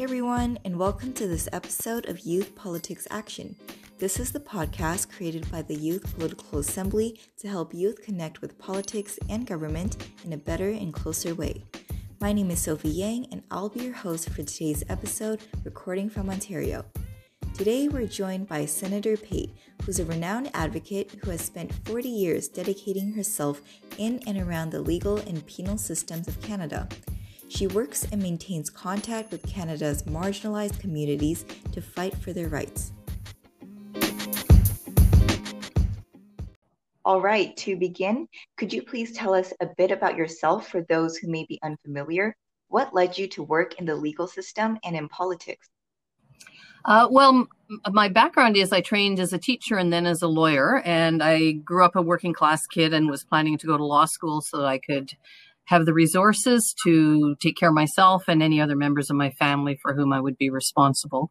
Hey everyone, and welcome to this episode of Youth Politics Action. This is the podcast created by the Youth Political Assembly to help youth connect with politics and government in a better and closer way. My name is Sophie Yang, and I'll be your host for today's episode, recording from Ontario. Today, we're joined by Senator Pate, who's a renowned advocate who has spent 40 years dedicating herself in and around the legal and penal systems of Canada. She works and maintains contact with Canada's marginalized communities to fight for their rights. All right, to begin, could you please tell us a bit about yourself for those who may be unfamiliar? What led you to work in the legal system and in politics? Uh, well, my background is I trained as a teacher and then as a lawyer, and I grew up a working class kid and was planning to go to law school so that I could have the resources to take care of myself and any other members of my family for whom I would be responsible.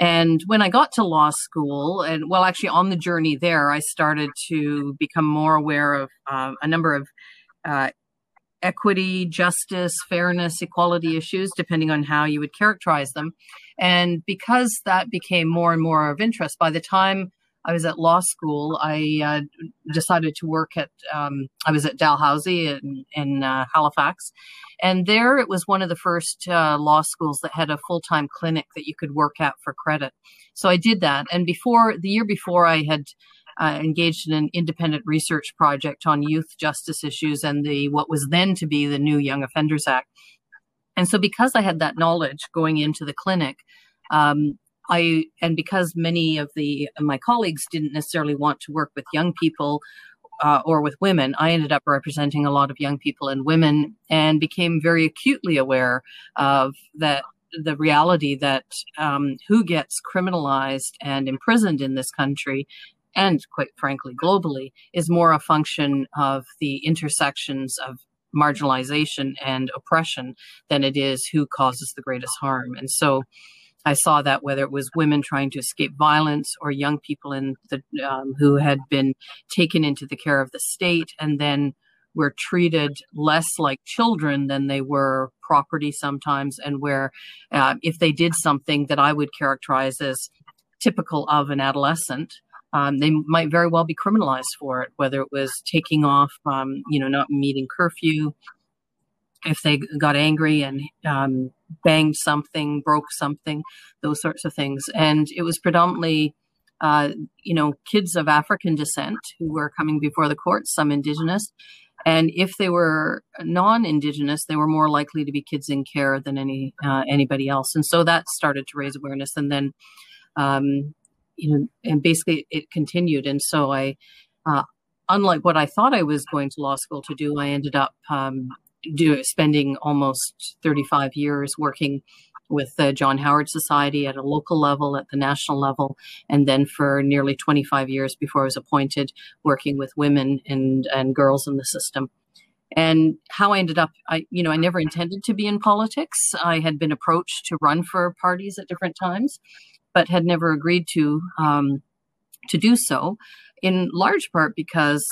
And when I got to law school, and well, actually on the journey there, I started to become more aware of uh, a number of uh, equity, justice, fairness, equality issues, depending on how you would characterize them. And because that became more and more of interest, by the time I was at law school, I uh, decided to work at, um, I was at Dalhousie in, in uh, Halifax. And there it was one of the first uh, law schools that had a full time clinic that you could work at for credit. So I did that. And before, the year before, I had uh, engaged in an independent research project on youth justice issues and the what was then to be the new Young Offenders Act. And so, because I had that knowledge going into the clinic, um, I and because many of the my colleagues didn't necessarily want to work with young people uh, or with women, I ended up representing a lot of young people and women, and became very acutely aware of that the reality that um, who gets criminalized and imprisoned in this country and quite frankly globally is more a function of the intersections of marginalization and oppression than it is who causes the greatest harm. And so I saw that whether it was women trying to escape violence or young people in the um, who had been taken into the care of the state and then were treated less like children than they were property sometimes, and where uh, if they did something that I would characterize as typical of an adolescent, um, they might very well be criminalized for it, whether it was taking off, um, you know, not meeting curfew, if they got angry and um, banged something, broke something, those sorts of things. And it was predominantly, uh, you know, kids of African descent who were coming before the courts, some indigenous. And if they were non-indigenous, they were more likely to be kids in care than any uh, anybody else. And so that started to raise awareness. And then, um, you know, and basically it continued. And so I, uh, unlike what I thought I was going to law school to do, I ended up um, do, spending almost 35 years working with the John Howard Society at a local level, at the national level, and then for nearly 25 years before I was appointed, working with women and, and girls in the system. And how I ended up, I, you know, I never intended to be in politics. I had been approached to run for parties at different times, but had never agreed to um, to do so in large part because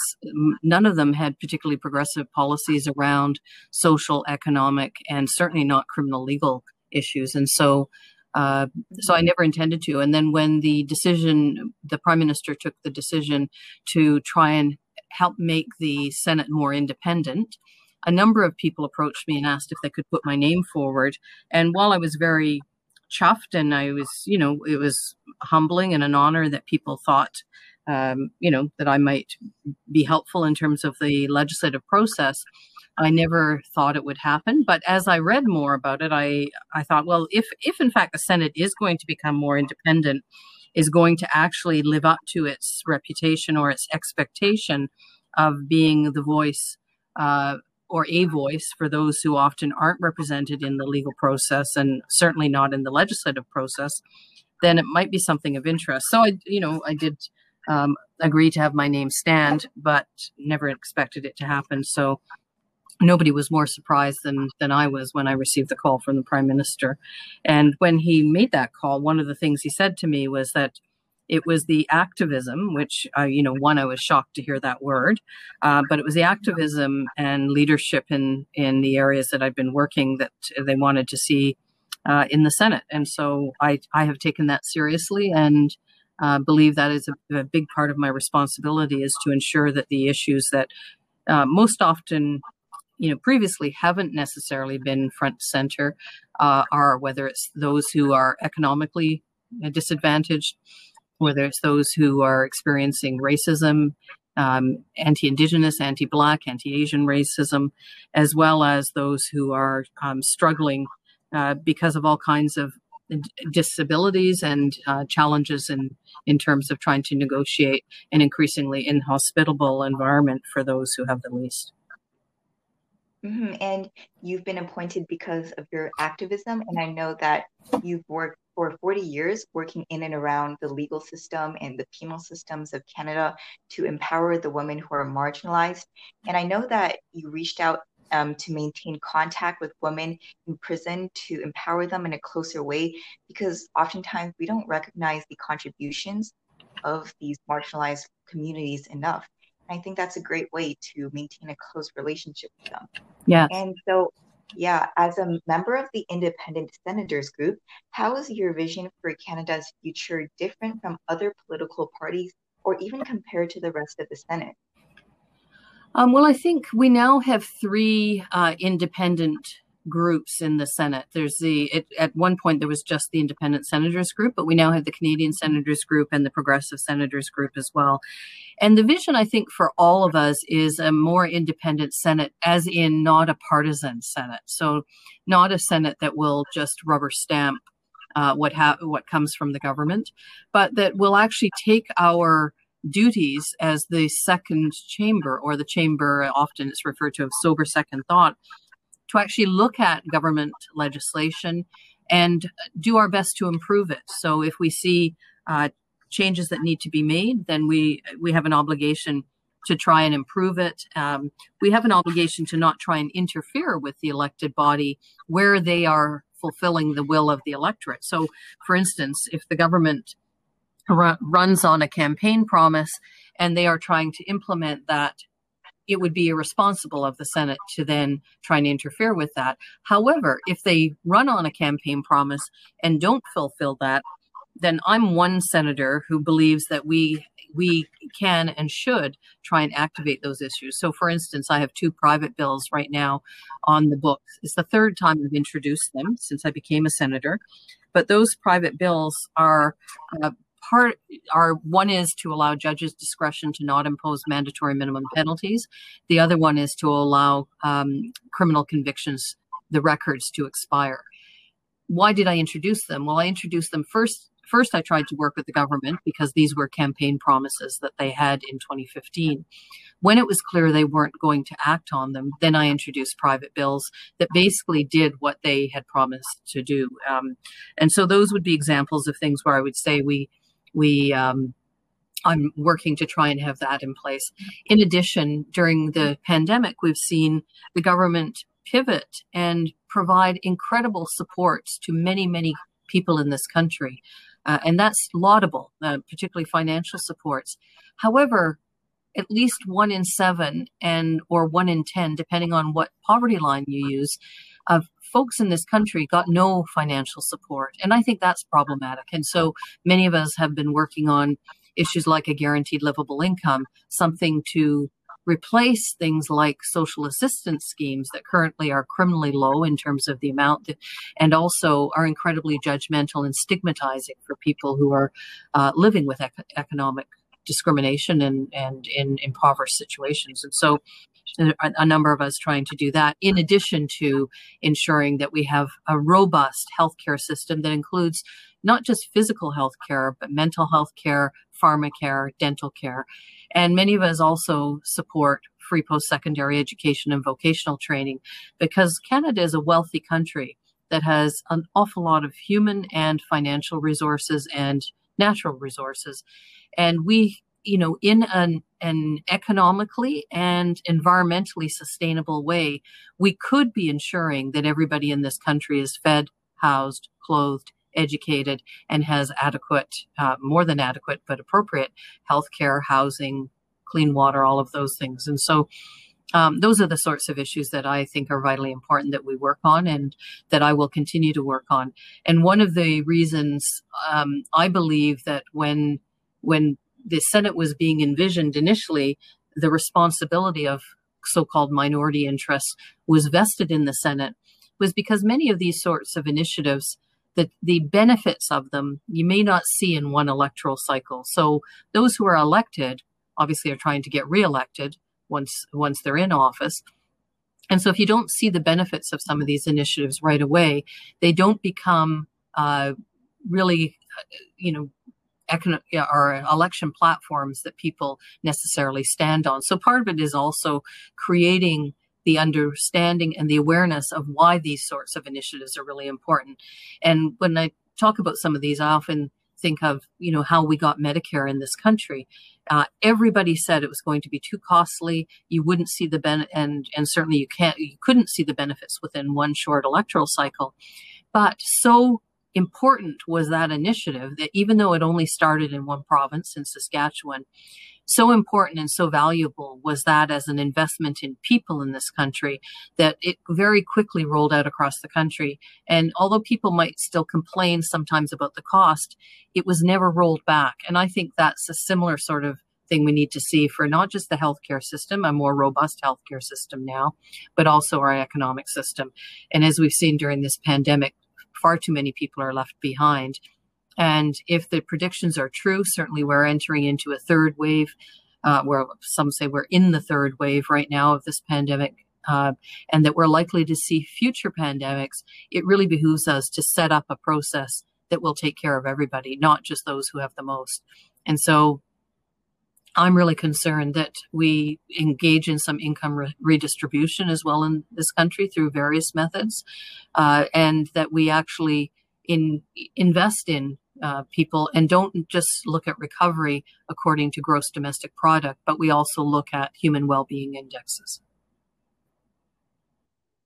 none of them had particularly progressive policies around social, economic, and certainly not criminal legal issues. And so, uh, so I never intended to. And then when the decision, the prime minister took the decision to try and help make the Senate more independent, a number of people approached me and asked if they could put my name forward. And while I was very chuffed and I was, you know, it was humbling and an honor that people thought um, you know, that I might be helpful in terms of the legislative process. I never thought it would happen, but as I read more about it, I I thought, well, if if in fact the Senate is going to become more independent, is going to actually live up to its reputation or its expectation of being the voice uh, or a voice for those who often aren't represented in the legal process and certainly not in the legislative process, then it might be something of interest. So I, you know, I did um, agree to have my name stand, but never expected it to happen. So nobody was more surprised than than I was when I received the call from the prime minister. And when he made that call, one of the things he said to me was that it was the activism, which uh, you know, one I was shocked to hear that word, uh, but it was the activism and leadership in in the areas that I've been working that they wanted to see uh, in the Senate. And so I, I have taken that seriously and uh, believe that is a, a, big part of my responsibility is to ensure that the issues that uh, most often you know previously haven't necessarily been front center uh, are whether it's those who are economically disadvantaged whether it's those who are experiencing racism um, anti-indigenous anti-black anti-asian racism as well as those who are um, struggling uh, because of all kinds of disabilities and uh, challenges in in terms of trying to negotiate an increasingly inhospitable environment for those who have the least. Mm-hmm. And you've been appointed because of your activism, and I know that you've worked for 40 years working in and around the legal system and the penal systems of Canada to empower the women who are marginalized. And I know that you reached out um, to maintain contact with women in prison to empower them in a closer way because oftentimes we don't recognize the contributions of these marginalized communities enough. And I think that's a great way to maintain a close relationship with them. Yeah. And so, yeah, as a member of the Independent Senators Group, how is your vision for Canada's future different from other political parties or even compared to the rest of the Senate? Um, well, I think we now have three uh, independent groups in the Senate. There's the it, at one point there was just the Independent Senators Group, but we now have the Canadian Senators Group and the Progressive Senators Group as well. And the vision, I think, for all of us is a more independent Senate, as in not a partisan Senate. So, not a Senate that will just rubber stamp uh, what ha- what comes from the government, but that will actually take our duties as the second chamber, or the chamber, often it's referred to as sober second thought, to actually look at government legislation and do our best to improve it. So if we see uh, changes that need to be made, then we we have an obligation to try and improve it. Um, we have an obligation to not try and interfere with the elected body where they are fulfilling the will of the electorate. So, for instance, if the government runs on a campaign promise and they are trying to implement that it would be irresponsible of the Senate to then try and interfere with that. However, if they run on a campaign promise and don't fulfill that, then I'm one senator who believes that we we can and should try and activate those issues. So, for instance, I have two private bills right now on the books. It's the third time I've introduced them since I became a senator, but those private bills are uh, part are one is to allow judges discretion to not impose mandatory minimum penalties. The other one is to allow um, criminal convictions, the records to expire. Why did I introduce them? Well, I introduced them first. First, I tried to work with the government because these were campaign promises that they had in 2015. When it was clear they weren't going to act on them, then I introduced private bills that basically did what they had promised to do. Um, and so those would be examples of things where I would say we we um, I'm working to try and have that in place. In addition, during the pandemic, we've seen the government pivot and provide incredible supports to many, many people in this country. Uh, and that's laudable, uh, particularly financial supports. However, at least one in seven and or one in ten, depending on what poverty line you use, of folks in this country got no financial support. And I think that's problematic. And so many of us have been working on issues like a guaranteed livable income, something to replace things like social assistance schemes that currently are criminally low in terms of the amount that, and also are incredibly judgmental and stigmatizing for people who are uh, living with ec- economic discrimination and, and in impoverished situations. And so a number of us trying to do that, in addition to ensuring that we have a robust healthcare system that includes not just physical health care, but mental health care, pharma care, dental care. And many of us also support free post secondary education and vocational training because Canada is a wealthy country that has an awful lot of human and financial resources and natural resources. And we you know, in an, an economically and environmentally sustainable way, we could be ensuring that everybody in this country is fed, housed, clothed, educated, and has adequate, uh, more than adequate, but appropriate health care, housing, clean water, all of those things. And so Um, those are the sorts of issues that I think are vitally important that we work on and that I will continue to work on. And one of the reasons um, I believe that when when the Senate was being envisioned initially, the responsibility of so-called minority interests was vested in the Senate was because many of these sorts of initiatives that the benefits of them you may not see in one electoral cycle. So those who are elected obviously are trying to get reelected once once they're in office. And so if you don't see the benefits of some of these initiatives right away, they don't become uh, really, you know, economic or election platforms that people necessarily stand on. So part of it is also creating the understanding and the awareness of why these sorts of initiatives are really important. And when I talk about some of these, I often think of you know how we got Medicare in this country. Uh, everybody said it was going to be too costly. You wouldn't see the ben and and certainly you can't you couldn't see the benefits within one short electoral cycle. But so important was that initiative that even though it only started in one province in Saskatchewan, so important and so valuable was that as an investment in people in this country that it very quickly rolled out across the country. And although people might still complain sometimes about the cost, it was never rolled back. And I think that's a similar sort of thing we need to see for not just the healthcare system, a more robust healthcare system now, but also our economic system. And as we've seen during this pandemic, far too many people are left behind. And if the predictions are true, certainly we're entering into a third wave, uh, where some say we're in the third wave right now of this pandemic, uh, and that we're likely to see future pandemics. It really behooves us to set up a process that will take care of everybody, not just those who have the most. And so I'm really concerned that we engage in some income re- redistribution as well in this country through various methods, uh, and that we actually in invest in uh, people and don't just look at recovery according to gross domestic product, but we also look at human well-being indexes.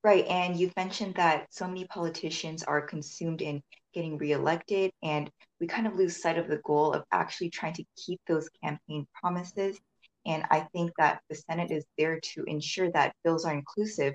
Right, and you've mentioned that so many politicians are consumed in getting reelected, and we kind of lose sight of the goal of actually trying to keep those campaign promises. And I think that the Senate is there to ensure that bills are inclusive.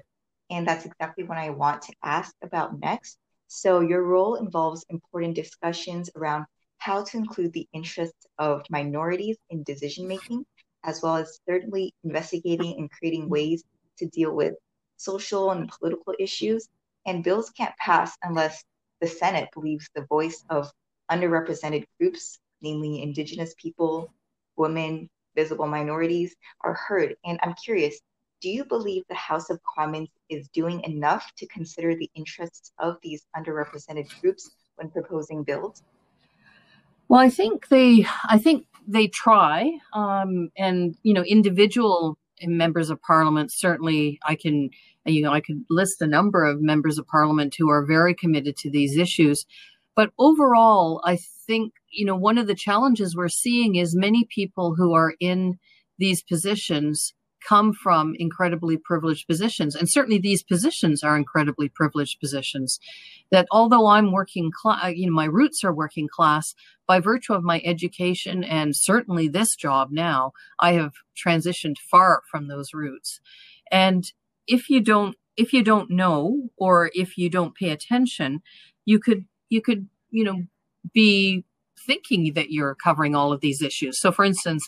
And that's exactly what I want to ask about next. So, your role involves important discussions around how to include the interests of minorities in decision making, as well as certainly investigating and creating ways to deal with social and political issues. And bills can't pass unless the Senate believes the voice of underrepresented groups, namely Indigenous people, women, visible minorities, are heard. And I'm curious do you believe the House of Commons is doing enough to consider the interests of these underrepresented groups when proposing bills? Well, I think they, I think they try, um, and you know, individual members of Parliament certainly. I can, you know, I could list a number of members of Parliament who are very committed to these issues. But overall, I think you know one of the challenges we're seeing is many people who are in these positions come from incredibly privileged positions. And certainly these positions are incredibly privileged positions. That although I'm working class, uh, you know, my roots are working class, by virtue of my education and certainly this job now, I have transitioned far from those roots. And if you don't, if you don't know, or if you don't pay attention, you could, you could, you know, be thinking that you're covering all of these issues. So for instance,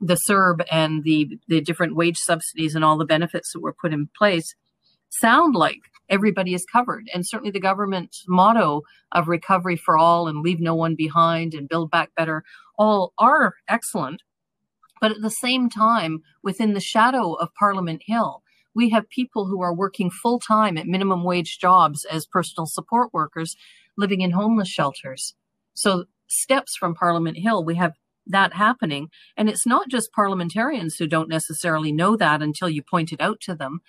the CERB and the the different wage subsidies and all the benefits that were put in place sound like everybody is covered. And certainly the government's motto of recovery for all and leave no one behind and build back better all are excellent. But at the same time, within the shadow of Parliament Hill, we have people who are working full time at minimum wage jobs as personal support workers living in homeless shelters. So steps from Parliament Hill, we have that happening. And it's not just parliamentarians who don't necessarily know that until you point it out to them.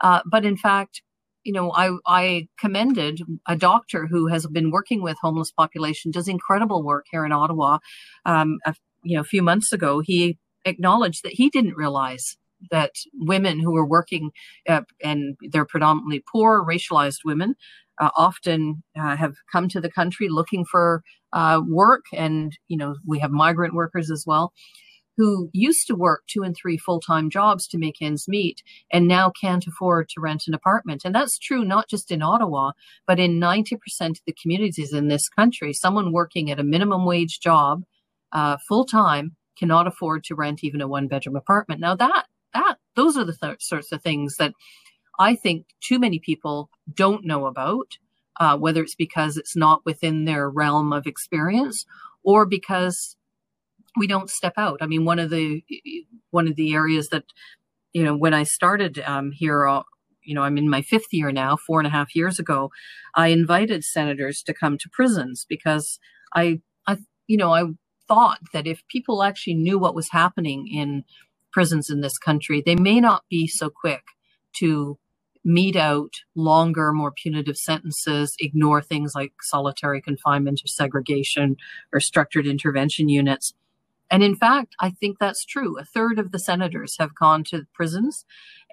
Uh, but in fact, you know, I, I commended a doctor who has been working with homeless population, does incredible work here in Ottawa. Um, a, you know, a few months ago, he acknowledged that he didn't realize that women who are working uh, and they're predominantly poor, racialized women, uh, often uh, have come to the country looking for uh, work, and you know we have migrant workers as well. who used to work two and three full time jobs to make ends meet and now can't afford to rent an apartment. And that's true not just in Ottawa, but in 90% of the communities in this country. Someone working at a minimum wage job uh, full time cannot afford to rent even a one bedroom apartment. Now, that, that, those are the th- sorts of things that I think too many people don't know about. Uh, whether it's because it's not within their realm of experience or because we don't step out. I mean, one of the one of the areas that you know when I started um, here, uh, you know, I'm in my fifth year now. Four and a half years ago, I invited senators to come to prisons because I, I, you know, I thought that if people actually knew what was happening in prisons in this country, they may not be so quick to mete out longer, more punitive sentences, ignore things like solitary confinement or segregation or structured intervention units. And in fact, I think that's true. A third of the senators have gone to prisons,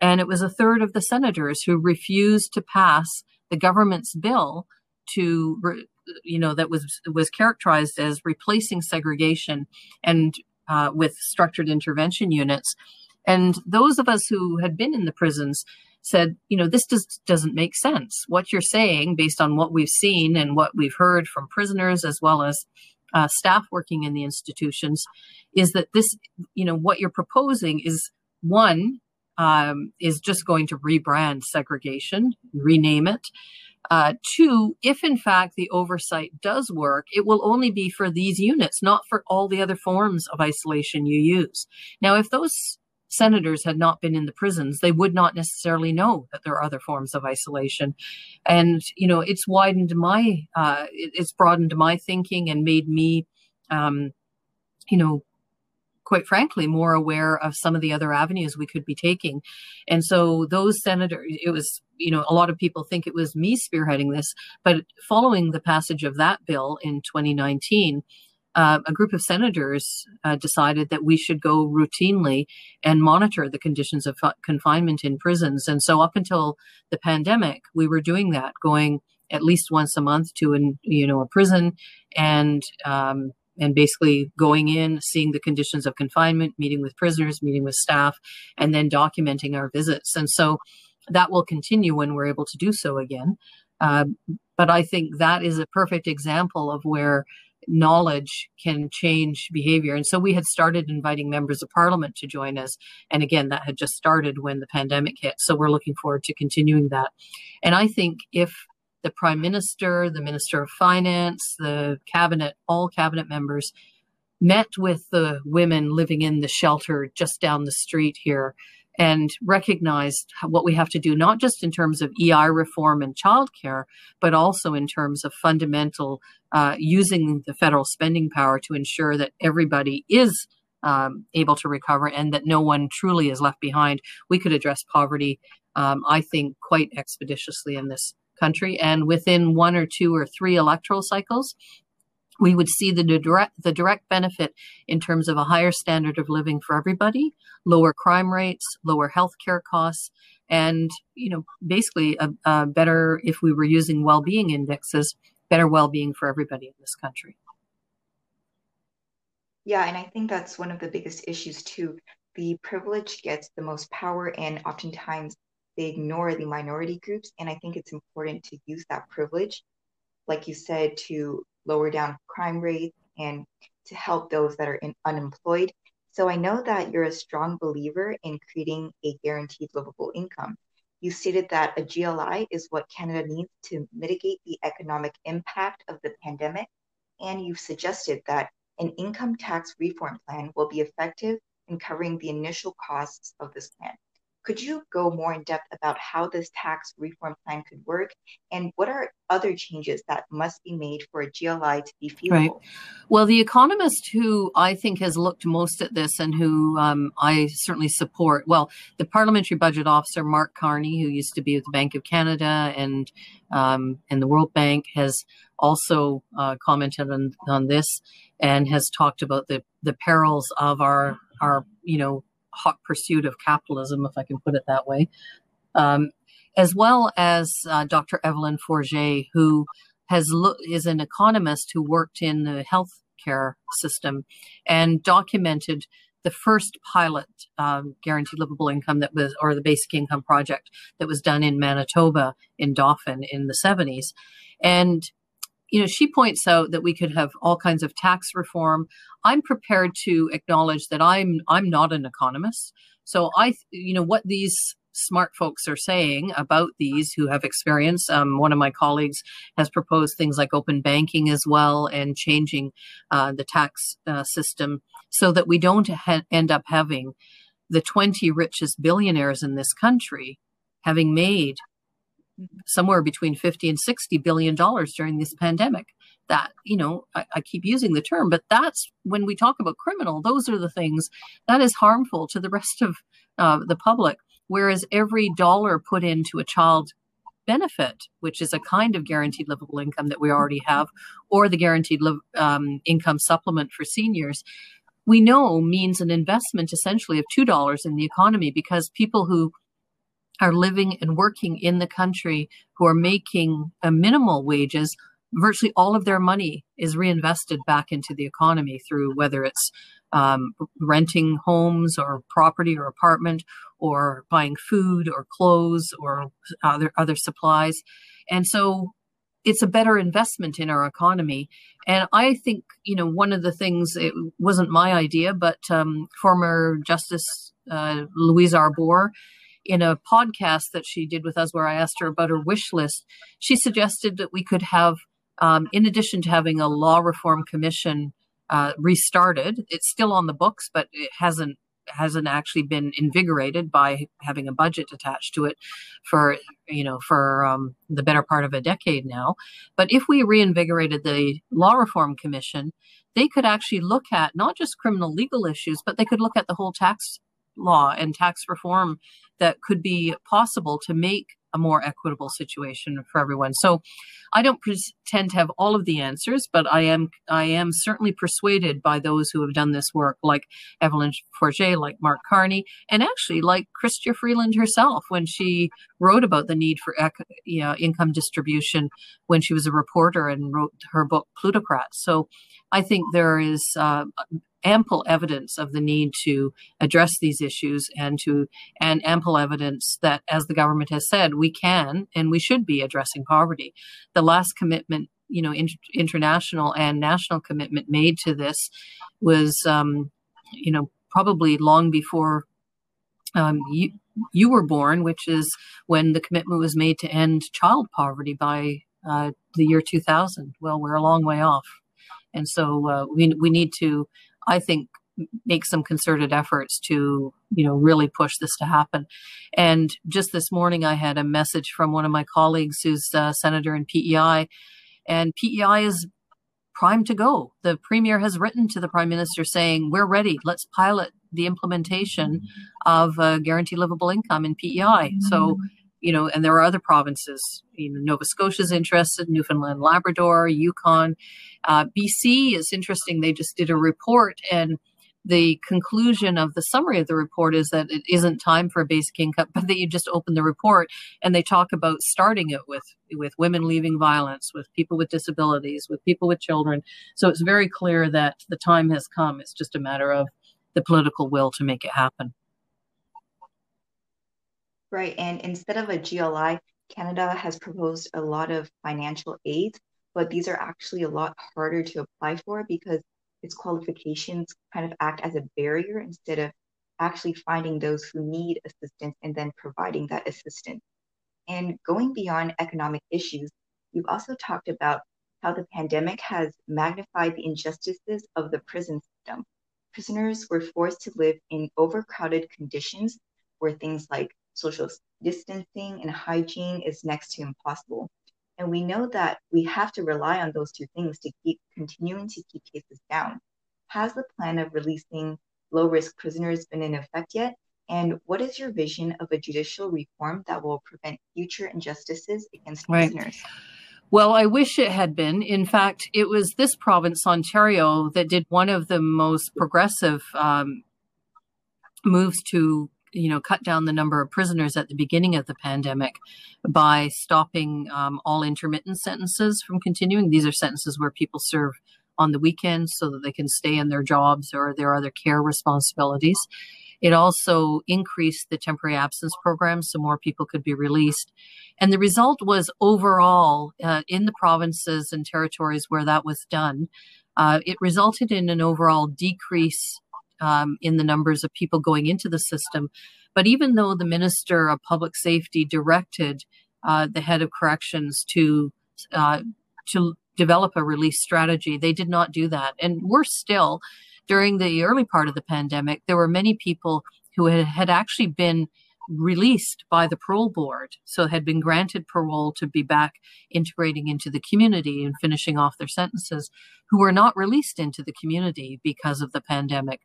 and it was a third of the senators who refused to pass the government's bill to, you know, that was was characterized as replacing segregation and uh, with structured intervention units. And those of us who had been in the prisons said, you know, this just doesn't make sense. What you're saying, based on what we've seen and what we've heard from prisoners as well as uh, staff working in the institutions is that this, you know, what you're proposing is one, um, is just going to rebrand segregation, rename it. Uh, two, if in fact the oversight does work, it will only be for these units, not for all the other forms of isolation you use. Now, if those senators had not been in the prisons, they would not necessarily know that there are other forms of isolation. And, you know, it's widened my, uh, it's broadened my thinking and made me, um, you know, quite frankly, more aware of some of the other avenues we could be taking. And so those senators, it was, you know, a lot of people think it was me spearheading this, but following the passage of that bill in 2019, uh, a group of senators uh, decided that we should go routinely and monitor the conditions of confinement in prisons. And so, up until the pandemic, we were doing that, going at least once a month to an you know a prison and um, and basically going in, seeing the conditions of confinement, meeting with prisoners, meeting with staff, and then documenting our visits. And so that will continue when we're able to do so again. Uh, but I think that is a perfect example of where knowledge can change behavior. And so we had started inviting members of parliament to join us. And again, that had just started when the pandemic hit. So we're looking forward to continuing that. And I think if the prime minister, the minister of finance, the cabinet, all cabinet members met with the women living in the shelter just down the street here and recognized what we have to do, not just in terms of EI reform and childcare, but also in terms of fundamental uh, using the federal spending power to ensure that everybody is um, able to recover and that no one truly is left behind. We could address poverty, um, I think, quite expeditiously in this country. And within one or two or three electoral cycles, we would see the direct the direct benefit in terms of a higher standard of living for everybody, lower crime rates, lower healthcare costs, and you know basically a, a better if we were using well-being indexes, better well-being for everybody in this country. Yeah, and I think that's one of the biggest issues too. The privilege gets the most power, and oftentimes they ignore the minority groups. And I think it's important to use that privilege, like you said, to lower down crime rates and to help those that are in, unemployed. So I know that you're a strong believer in creating a guaranteed livable income. You stated that a GLI is what Canada needs to mitigate the economic impact of the pandemic. And you've suggested that an income tax reform plan will be effective in covering the initial costs of this plan. Could you go more in depth about how this tax reform plan could work and what are other changes that must be made for a GLI to be feasible? Right. Well, the economist who I think has looked most at this and who um, I certainly support, well, the parliamentary budget officer, Mark Carney, who used to be with the Bank of Canada and um, and the World Bank, has also uh, commented on, on this and has talked about the, the perils of our our you know hot pursuit of capitalism, if I can put it that way, um, as well as uh, Dr. Evelyn Forget, who has lo- is an economist who worked in the healthcare system and documented the first pilot um, guaranteed livable income that was, or the basic income project that was done in Manitoba in Dauphin in the 70s. And you know, she points out that we could have all kinds of tax reform. I'm prepared to acknowledge that I'm I'm not an economist. So I, you know, what these smart folks are saying about these who have experience. Um, one of my colleagues has proposed things like open banking as well and changing uh, the tax uh, system so that we don't ha- end up having the 20 richest billionaires in this country having made somewhere between 50 and 60 billion dollars during this pandemic. That you know I, I, keep using the term but that's when we talk about criminal those are the things that is harmful to the rest of uh, the public. Whereas every dollar put into a child benefit which is a kind of guaranteed livable income that we already have or the guaranteed live, um, income supplement for seniors we know means an investment essentially of $2 in the economy because people who are living and working in the country who are making a minimal wages virtually all of their money is reinvested back into the economy through whether it's um, renting homes or property or apartment or buying food or clothes or other other supplies. And so it's a better investment in our economy. And i think you know one of the things it wasn't my idea but um, former justice uh, louise arbour in a podcast that she did with us where I asked her about her wish list, she suggested that we could have, um, in addition to having a law reform commission uh, restarted, it's still on the books, but it hasn't hasn't actually been invigorated by having a budget attached to it for you know for um, the better part of a decade now. But if we reinvigorated the law reform commission they could actually look at not just criminal legal issues but they could look at the whole tax law and tax reform that could be possible to make a more equitable situation for everyone. So I don't pretend to have all of the answers, but I am I am certainly persuaded by those who have done this work, like Evelyn Forget, like Mark Carney, and actually like Chrystia Freeland herself when she wrote about the need for you know, income distribution when she was a reporter and wrote her book Plutocrats. So I think there is uh, ample evidence of the need to address these issues and to and ample evidence that as the government has said we can and we should be addressing poverty. The last commitment you know in, international and national commitment made to this was um, you know probably long before um, you you were born which is when the commitment was made to end child poverty by uh, the year 2000 well we're a long way off. And so uh, we, we need to I think make some concerted efforts to you know really push this to happen. And just this morning i had a message from one of my colleagues who's a senator in pei and pei is prime to go. The premier has written to the prime minister saying we're ready. Let's pilot the implementation of a guaranteed livable income in pei mm-hmm. so you know and there are other provinces you know nova scotia's interested newfoundland labrador yukon uh, BC is interesting. They just did a report, and the conclusion of the summary of the report is that it isn't time for a basic income, but that you just open the report and they talk about starting it with with women leaving violence, with people with disabilities, with people with children. So it's very clear that the time has come. It's just a matter of the political will to make it happen. Right, and instead of a GLI, Canada has proposed a lot of financial aid but these are actually a lot harder to apply for because its qualifications kind of act as a barrier instead of actually finding those who need assistance and then providing that assistance. And going beyond economic issues, you've also talked about how the pandemic has magnified the injustices of the prison system. Prisoners were forced to live in overcrowded conditions where things like social distancing and hygiene is next to impossible. And we know that we have to rely on those two things to keep continuing to keep cases down. Has the plan of releasing low risk prisoners been in effect yet? And what is your vision of a judicial reform that will prevent future injustices against right. prisoners? Well, I wish it had been. In fact, it was this province, Ontario, that did one of the most progressive um, moves to you know cut down the number of prisoners at the beginning of the pandemic by stopping um, all intermittent sentences from continuing. These are sentences where people serve on the weekends so that they can stay in their jobs or their other care responsibilities. It also increased the temporary absence program so more people could be released. And the result was overall uh, in the provinces and territories where that was done, uh, it resulted in an overall decrease um, in the numbers of people going into the system. But even though the Minister of Public Safety directed uh, the head of corrections to uh, to develop a release strategy, they did not do that. And worse still, during the early part of the pandemic, there were many people who had, had actually been released by the parole board, so had been granted parole to be back integrating into the community and finishing off their sentences, who were not released into the community because of the pandemic.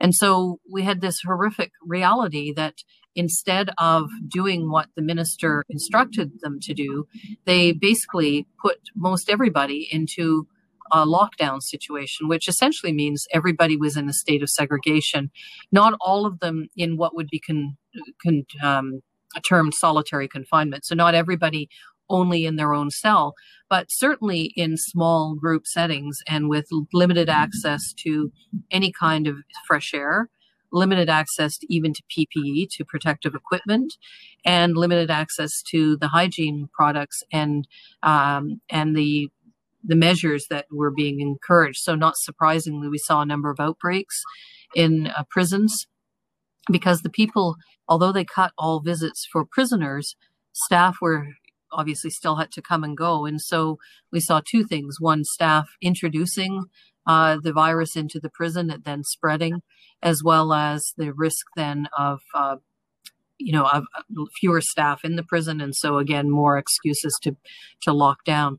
And so we had this horrific reality that instead of doing what the minister instructed them to do, they basically put most everybody into a lockdown situation, which essentially means everybody was in a state of segregation. Not all of them in what would be con, con, um, termed solitary confinement. So not everybody only in their own cell, but certainly in small group settings and with limited access to any kind of fresh air, limited access to even to PPE, to protective equipment, and limited access to the hygiene products and um, and the the measures that were being encouraged. So, not surprisingly, we saw a number of outbreaks in uh, prisons because the people, although they cut all visits for prisoners, staff were obviously still had to come and go. And so we saw two things one, staff introducing uh, the virus into the prison and then spreading, as well as the risk then of. Uh, you know, of fewer staff in the prison, and so again, more excuses to to lock down.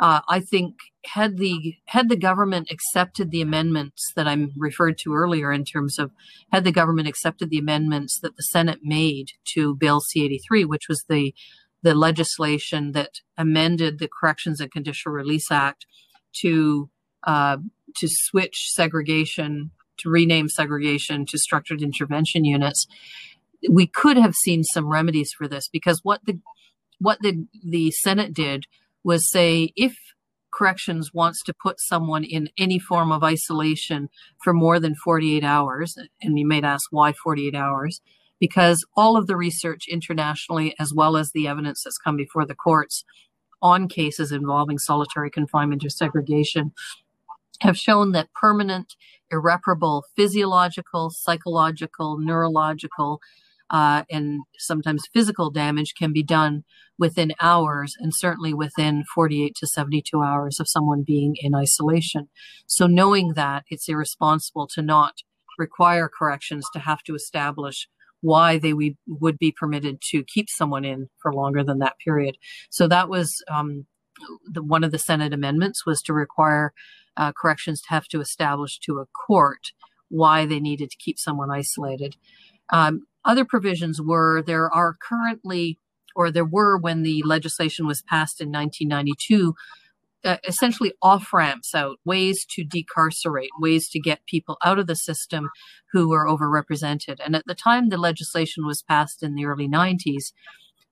Uh, I think had the had the government accepted the amendments that I'm referred to earlier in terms of had the government accepted the amendments that the Senate made to Bill C83, which was the the legislation that amended the Corrections and Conditional Release Act to uh, to switch segregation to rename segregation to structured intervention units, we could have seen some remedies for this because what the what the the Senate did was say if corrections wants to put someone in any form of isolation for more than 48 hours, and you might ask why 48 hours, because all of the research internationally, as well as the evidence that's come before the courts on cases involving solitary confinement or segregation, have shown that permanent, irreparable physiological, psychological, neurological, uh, and sometimes physical damage can be done within hours and certainly within 48 to 72 hours of someone being in isolation. So, knowing that, it's irresponsible to not require corrections to have to establish why they we, would be permitted to keep someone in for longer than that period. So, that was um, the, one of the Senate amendments was to require uh, corrections to have to establish to a court why they needed to keep someone isolated. Um, other provisions were there are currently, or there were when the legislation was passed in 1992, uh, essentially off ramps out, ways to decarcerate, ways to get people out of the system who were overrepresented. And at the time the legislation was passed in the early 90s,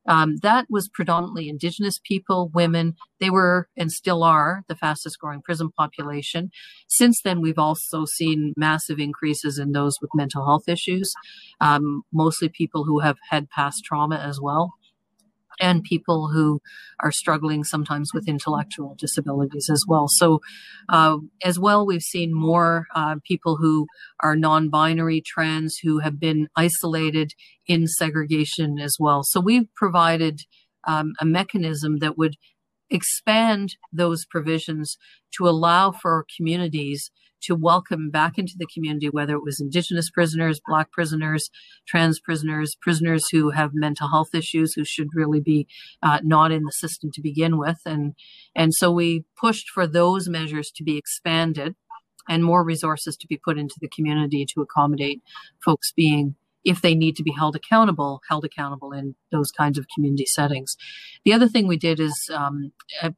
um, that was predominantly Indigenous people, women. They were and still are the fastest growing prison population. Since then, we've also seen massive increases in those with mental health issues, um, mostly people who have had past trauma as well and people who are struggling sometimes with intellectual disabilities as well. So, uh, as well, we've seen more uh, people who are non binary, trans, who have been isolated in segregation as well. So, we've provided um, a mechanism that would expand those provisions to allow for communities to welcome back into the community, whether it was Indigenous prisoners, Black prisoners, trans prisoners, prisoners who have mental health issues, who should really be uh, not in the system to begin with, and and so we pushed for those measures to be expanded and more resources to be put into the community to accommodate folks being if they need to be held accountable, held accountable in those kinds of community settings. The other thing we did is um, uh,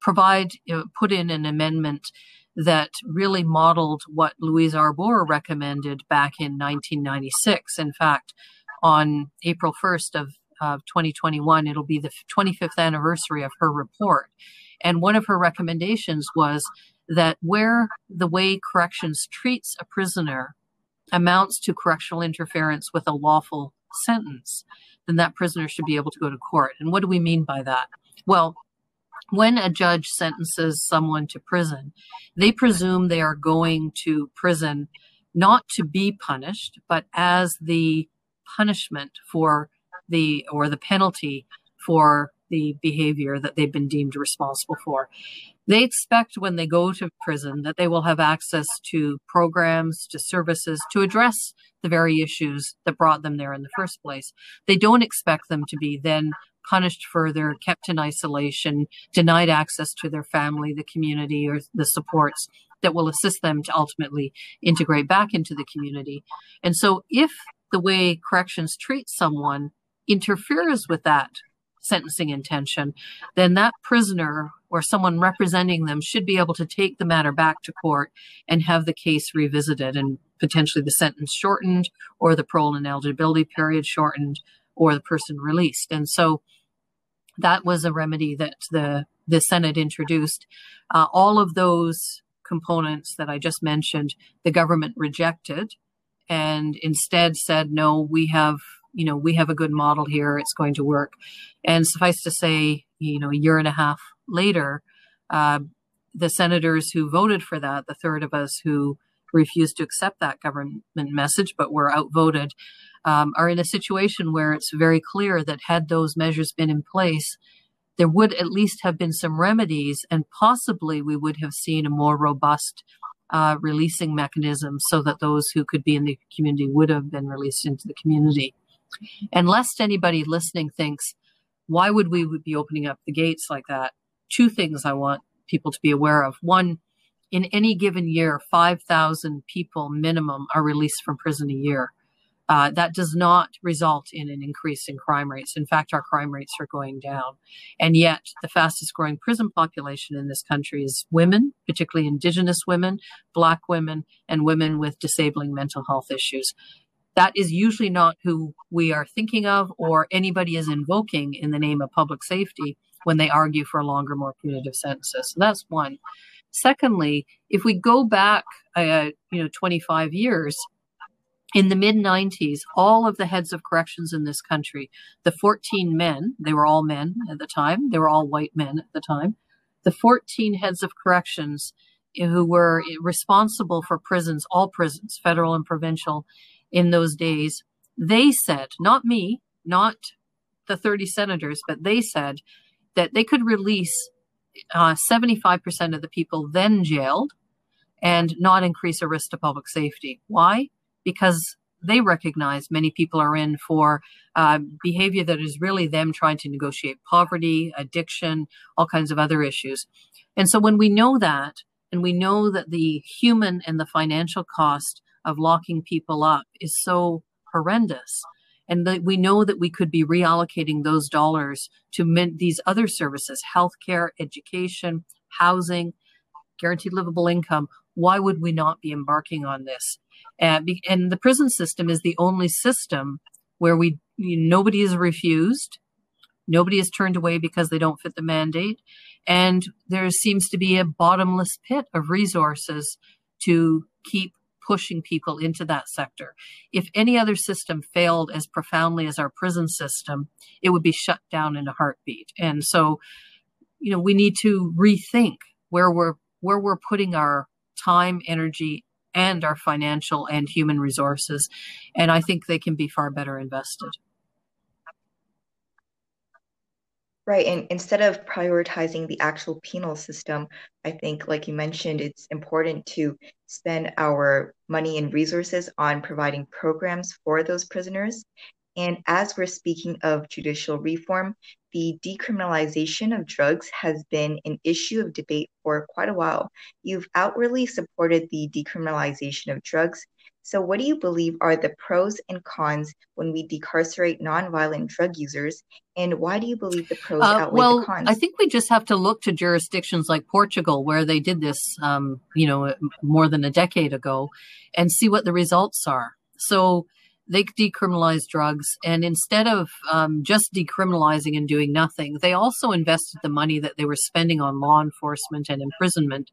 provide, uh, put in an amendment that really modeled what Louise Arbour recommended back in 1996. In fact, on April 1st of, of 2021, it'll be the 25th anniversary of her report. And one of her recommendations was that where the way corrections treats a prisoner amounts to correctional interference with a lawful sentence, then that prisoner should be able to go to court. And what do we mean by that? Well, when a judge sentences someone to prison, they presume they are going to prison not to be punished, but as the punishment for the or the penalty for the behavior that they've been deemed responsible for. They expect when they go to prison that they will have access to programs, to services to address the very issues that brought them there in the first place. They don't expect them to be then punished further, kept in isolation, denied access to their family, the community, or the supports that will assist them to ultimately integrate back into the community. And so if the way corrections treat someone interferes with that sentencing intention, then that prisoner or someone representing them should be able to take the matter back to court and have the case revisited and potentially the sentence shortened or the parole and eligibility period shortened or the person released. And so that was a remedy that the, the Senate introduced. Uh, all of those components that I just mentioned, the government rejected and instead said, no, we have you know, we have a good model here. It's going to work. And suffice to say, you know, a year and a half later, uh, the senators who voted for that, the third of us who refused to accept that government message but were outvoted, um, are in a situation where it's very clear that had those measures been in place, there would at least have been some remedies, and possibly we would have seen a more robust uh, releasing mechanism so that those who could be in the community would have been released into the community. And lest anybody listening thinks, why would we be opening up the gates like that? Two things I want people to be aware of. One, in any given year, 5,000 people minimum are released from prison a year. Uh, that does not result in an increase in crime rates. In fact, our crime rates are going down. And yet, the fastest growing prison population in this country is women, particularly Indigenous women, Black women, and women with disabling mental health issues that is usually not who we are thinking of or anybody is invoking in the name of public safety when they argue for longer, more punitive sentences. So that's one. Secondly, if we go back, uh, you know, 25 years, in the mid 90s, all of the heads of corrections in this country, the 14 men, they were all men at the time, they were all white men at the time, the 14 heads of corrections who were responsible for prisons, all prisons, federal and provincial, in those days, they said, not me, not the 30 senators, but they said that they could release uh, 75% of the people then jailed and not increase a risk to public safety. Why? Because they recognize many people are in for uh, behavior that is really them trying to negotiate poverty, addiction, all kinds of other issues. And so when we know that, and we know that the human and the financial cost of locking people up is so horrendous. And that we know that we could be reallocating those dollars to these other services, healthcare, education, housing, guaranteed livable income. Why would we not be embarking on this? Be, and the prison system is the only system where we nobody is refused, nobody is turned away because they don't fit the mandate, and there seems to be a bottomless pit of resources to keep pushing people into that sector. If any other system failed as profoundly as our prison system, it would be shut down in a heartbeat. And so, you know, we need to rethink where we're where we're putting our time, energy, and our financial and human resources. And I think they can be far better invested. Right. And instead of prioritizing the actual penal system, I think, like you mentioned, it's important to spend our money and resources on providing programs for those prisoners. And as we're speaking of judicial reform, the decriminalization of drugs has been an issue of debate for quite a while. You've outwardly supported the decriminalization of drugs, so, what do you believe are the pros and cons when we decarcerate nonviolent drug users? And why do you believe the pros uh, outweigh well, the cons? I think we just have to look to jurisdictions like Portugal, where they did this, um, you know, more than a decade ago, and see what the results are. So, they decriminalized drugs. And instead of um, just decriminalizing and doing nothing, they also invested the money that they were spending on law enforcement and imprisonment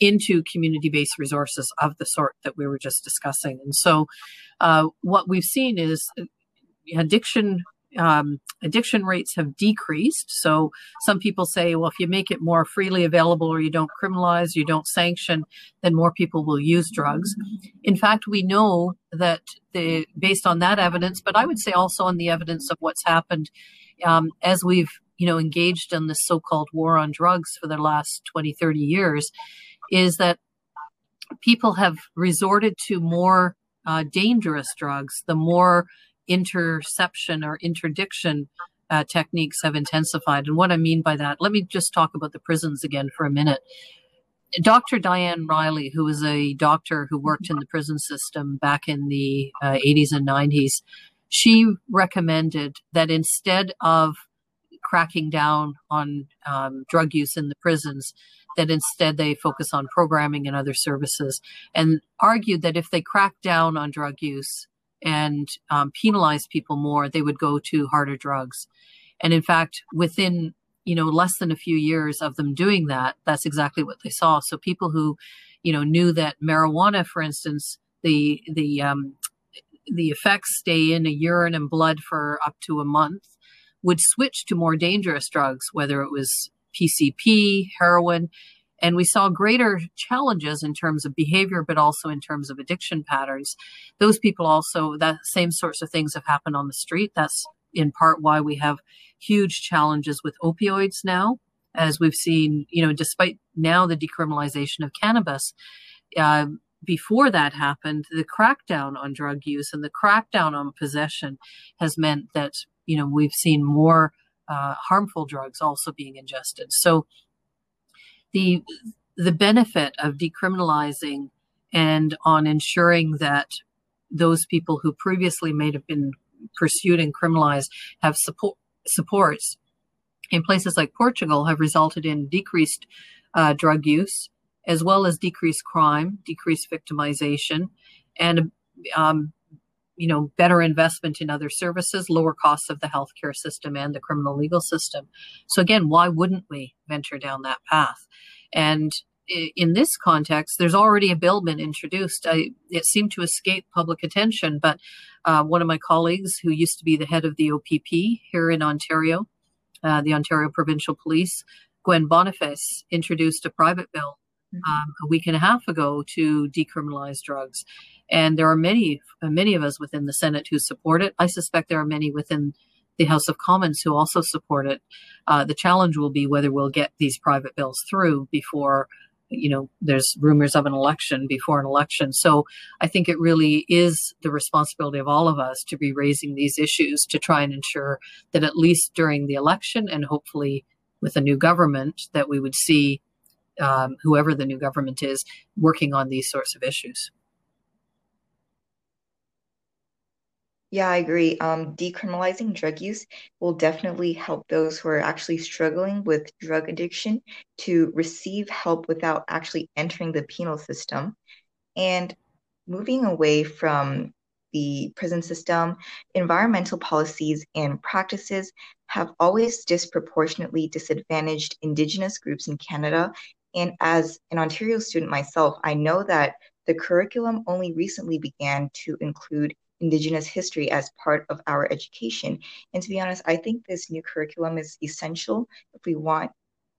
into community based resources of the sort that we were just discussing. And so uh, what we've seen is uh, addiction um, addiction rates have decreased. So some people say, well, if you make it more freely available or you don't criminalize, you don't sanction, then more people will use drugs. In fact, we know that the, based on that evidence, but I would say also on the evidence of what's happened um, as we've you know engaged in this so-called war on drugs for the last 20 30 years is that people have resorted to more uh, dangerous drugs the more interception or interdiction uh, techniques have intensified. And what I mean by that, let me just talk about the prisons again for a minute. Dr. Diane Riley, who was a doctor who worked in the prison system back in the uh, 80s and 90s, she recommended that instead of cracking down on um, drug use in the prisons, that instead they focus on programming and other services, and argued that if they crack down on drug use, and um, penalize people more, they would go to harder drugs. And in fact, within you know less than a few years of them doing that, that's exactly what they saw. So people who you know knew that marijuana, for instance, the the um, the effects stay in a urine and blood for up to a month, would switch to more dangerous drugs, whether it was PCP, heroin, and we saw greater challenges in terms of behavior, but also in terms of addiction patterns. Those people also, that same sorts of things have happened on the street. That's in part why we have huge challenges with opioids now, as we've seen, you know, despite now the decriminalization of cannabis. Uh, before that happened, the crackdown on drug use and the crackdown on possession has meant that, you know, we've seen more uh, harmful drugs also being ingested. So the the benefit of decriminalizing and on ensuring that those people who previously may have been pursued and criminalized have support supports in places like Portugal have resulted in decreased uh, drug use as well as decreased crime, decreased victimization, and um, you know better investment in other services, lower costs of the healthcare system and the criminal legal system. So again, why wouldn't we venture down that path? And in this context, there's already a bill been introduced. I, it seemed to escape public attention, but uh, one of my colleagues, who used to be the head of the OPP here in Ontario, uh, the Ontario Provincial Police, Gwen Boniface, introduced a private bill mm-hmm. um, a week and a half ago to decriminalize drugs. And there are many, many of us within the Senate who support it. I suspect there are many within the House of Commons who also support it. Uh, the challenge will be whether we'll get these private bills through before, you know, there's rumors of an election before an election. So I think it really is the responsibility of all of us to be raising these issues to try and ensure that at least during the election and hopefully with a new government that we would see um, whoever the new government is working on these sorts of issues. Yeah, I agree. Um, decriminalizing drug use will definitely help those who are actually struggling with drug addiction to receive help without actually entering the penal system. And moving away from the prison system, environmental policies and practices have always disproportionately disadvantaged Indigenous groups in Canada. And as an Ontario student myself, I know that the curriculum only recently began to include Indigenous history as part of our education. And to be honest, I think this new curriculum is essential if we want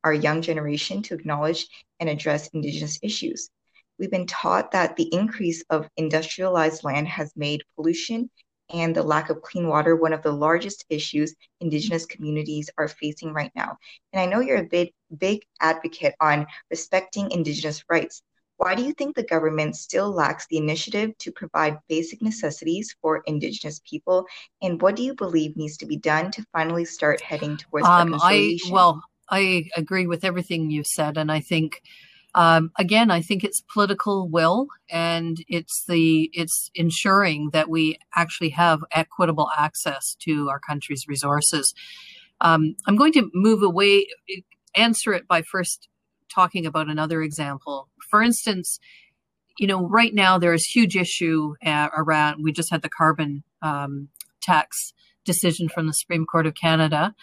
our young generation to acknowledge and address Indigenous issues. We've been taught that the increase of industrialized land has made pollution and the lack of clean water one of the largest issues Indigenous communities are facing right now. And I know you're a big, big advocate on respecting Indigenous rights. Why do you think the government still lacks the initiative to provide basic necessities for Indigenous people? And what do you believe needs to be done to finally start heading towards um, reconciliation? I, well, I agree with everything you've said. And I think, um, again, I think it's political will and it's the, it's ensuring that we actually have equitable access to our country's resources. Um, I'm going to move away, answer it by first talking about another example. For instance, you know, right now there is huge issue uh, around. We just had the carbon um, tax decision from the Supreme Court of Canada.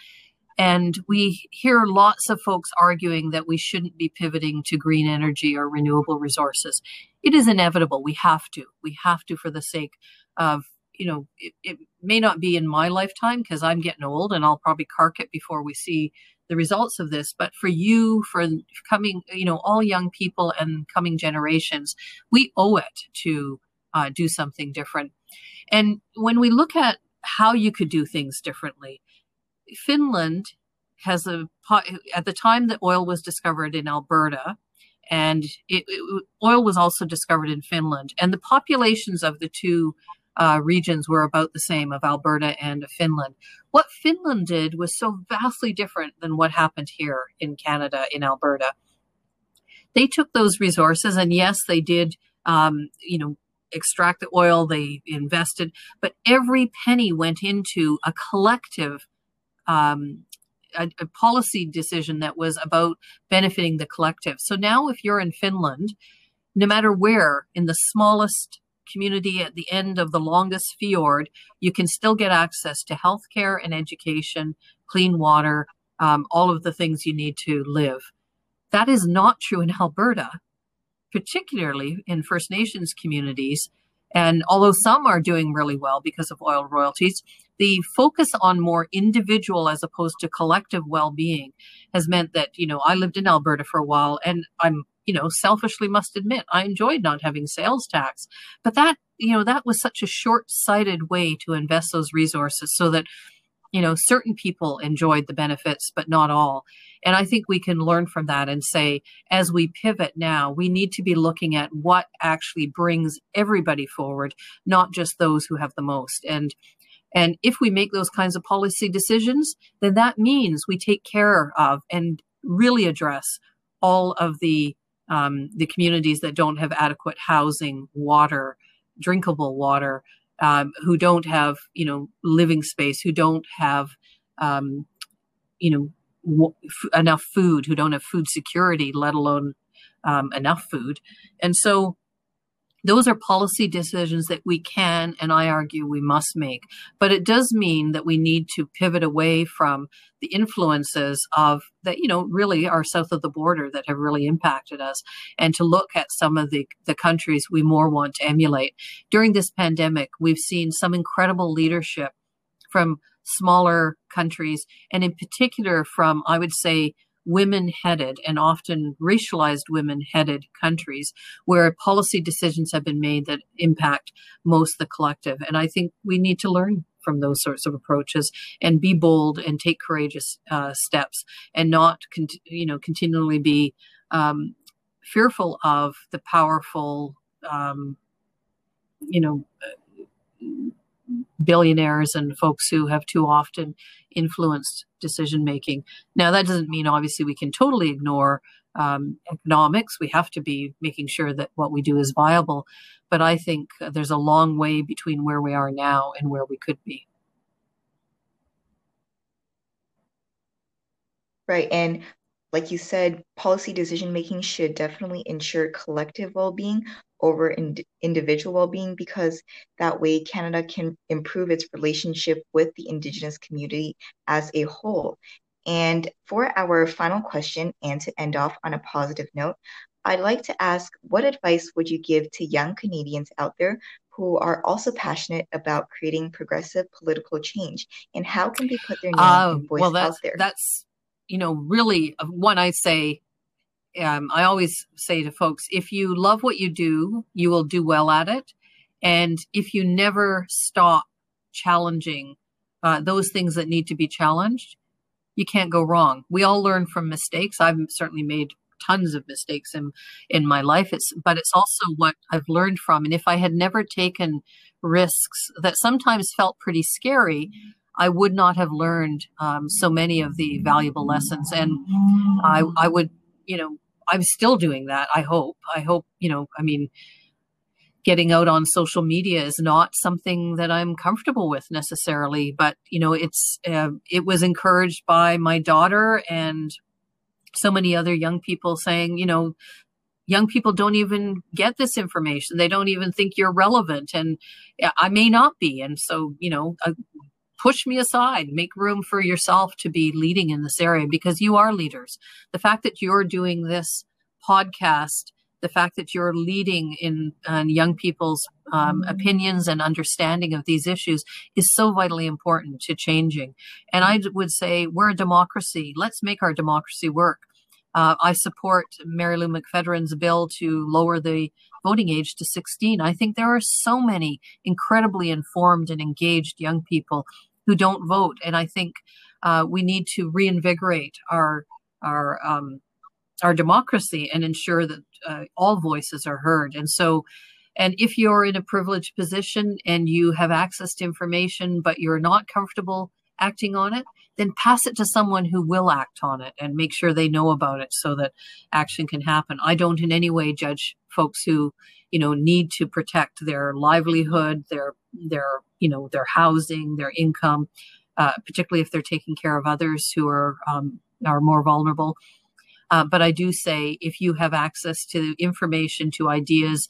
And we hear lots of folks arguing that we shouldn't be pivoting to green energy or renewable resources. It is inevitable. We have to. We have to for the sake of, you know, it, it may not be in my lifetime because I'm getting old and I'll probably cark it before we see the results of this. But for you, for coming, you know, all young people and coming generations, we owe it to uh, do something different. And when we look at how you could do things differently, Finland has a at the time that oil was discovered in Alberta, and it, it, oil was also discovered in Finland, and the populations of the two uh, regions were about the same of Alberta and Finland. What Finland did was so vastly different than what happened here in Canada in Alberta. They took those resources, and yes, they did. Um, you know, extract the oil, they invested, but every penny went into a collective um, a, a, policy decision that was about benefiting the collective. So now, if you're in Finland, no matter where, in the smallest community at the end of the longest fjord, you can still get access to healthcare and education, clean water, um, all of the things you need to live. That is not true in Alberta, particularly in First Nations communities. And although some are doing really well because of oil royalties, the focus on more individual as opposed to collective well-being has meant that you know i lived in alberta for a while and i'm you know selfishly must admit i enjoyed not having sales tax. But that you know that was such a short-sighted way to invest those resources so that you know certain people enjoyed the benefits but not all. And i think we can learn from that and say as we pivot now we need to be looking at what actually brings everybody forward not just those who have the most. And and if we make those kinds of policy decisions, then that means we take care of and really address all of the um, the communities that don't have adequate housing, water, drinkable water, um, who don't have you know living space, who don't have um, you know w- f- enough food, who don't have food security, let alone um, enough food, and so those are policy decisions that we can and I argue we must make. But it does mean that we need to pivot away from the influences of that, you know, really are south of the border that have really impacted us and to look at some of the, the countries we more want to emulate. During this pandemic, we've seen some incredible leadership from smaller countries and in particular from, I would say, women headed and often racialized women headed countries where policy decisions have been made that impact most the collective. And I think we need to learn from those sorts of approaches and be bold and take courageous uh, steps and not, con- you know, continually be um, fearful of the powerful, um, you know, billionaires and folks who have too often influenced decision making. Now, that doesn't mean obviously we can totally ignore um, economics. We have to be making sure that what we do is viable. But I think there's a long way between where we are now and where we could be. Right. And like you said, policy decision making should definitely ensure collective well being over ind- individual well-being because that way Canada can improve its relationship with the Indigenous community as a whole. And for our final question, and to end off on a positive note, I'd like to ask what advice would you give to young Canadians out there who are also passionate about creating progressive political change? And how can they put their name uh, and voice well, out there? That's, you know, really uh, one I say um, I always say to folks, if you love what you do, you will do well at it. And if you never stop challenging uh, those things that need to be challenged, you can't go wrong. We all learn from mistakes. I've certainly made tons of mistakes in in my life. It's but it's also what I've learned from. And if I had never taken risks that sometimes felt pretty scary, I would not have learned um, so many of the valuable lessons. And I I would you know I'm still doing that. I hope. I hope, you know, I mean, getting out on social media is not something that I'm comfortable with necessarily, but you know, it's uh, it was encouraged by my daughter and so many other young people saying, you know, young people don't even get this information. They don't even think you're relevant. And I may not be. And so, you know, uh, push me aside, make room for yourself to be leading in this area because you are leaders. The fact that you're doing this podcast, the fact that you're leading in young people's um, mm-hmm. opinions and understanding of these issues is so vitally important to changing. And I would say we're a democracy. Let's make our democracy work. Uh, I support Marilou McPhedran's bill to lower the voting age to 16. I think there are so many incredibly informed and engaged young people who don't vote, and I think uh, we need to reinvigorate our our um, our democracy and ensure that uh, all voices are heard. And so, and if you're in a privileged position and you have access to information, but you're not comfortable acting on it, then pass it to someone who will act on it and make sure they know about it so that action can happen. I don't in any way judge folks who, you know, need to protect their livelihood, their their you know their housing, their income, uh, particularly if they're taking care of others who are um, are more vulnerable. Uh, but I do say if you have access to information, to ideas,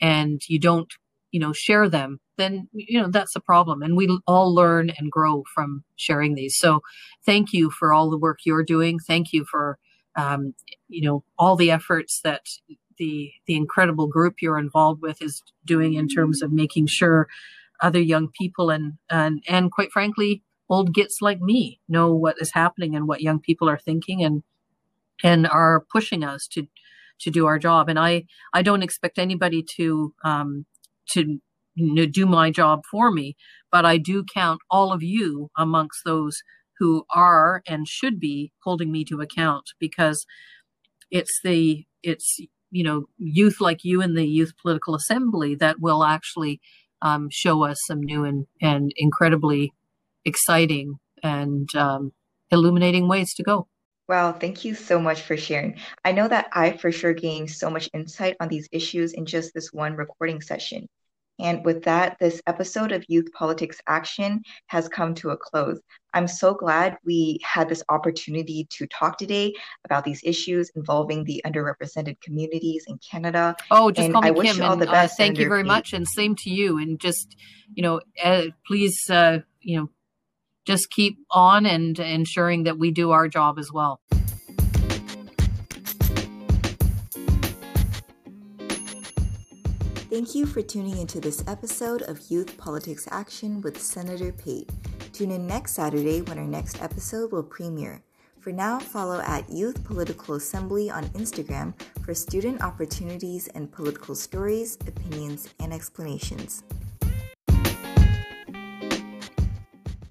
and you don't you know share them then you know that's a problem. And we all learn and grow from sharing these. So thank you for all the work you're doing. Thank you for um, you know all the efforts that the the incredible group you're involved with is doing in terms of making sure other young people and and and quite frankly old gits like me know what is happening and what young people are thinking and and are pushing us to to do our job. And i i don't expect anybody to um, to you know, do my job for me, but I do count all of you amongst those who are and should be holding me to account because it's the it's you know youth like you in the youth political assembly that will actually um, show us some new and, and incredibly exciting and um, illuminating ways to go. Wow, thank you so much for sharing. I know that I for sure gained so much insight on these issues in just this one recording session. And with that, this episode of Youth Politics Action has come to a close. I'm so glad we had this opportunity to talk today about these issues involving the underrepresented communities in Canada. Oh, just and call me I Kim. Wish you all the uh, best. Uh, thank Senator you very much, and same to you. And just you know, uh, please, uh, you know, just keep on and ensuring that we do our job as well. Thank you for tuning into this episode of Youth Politics Action with Senator Pate. Tune in next Saturday when our next episode will premiere. For now, follow at Youth Political Assembly on Instagram for student opportunities and political stories, opinions, and explanations.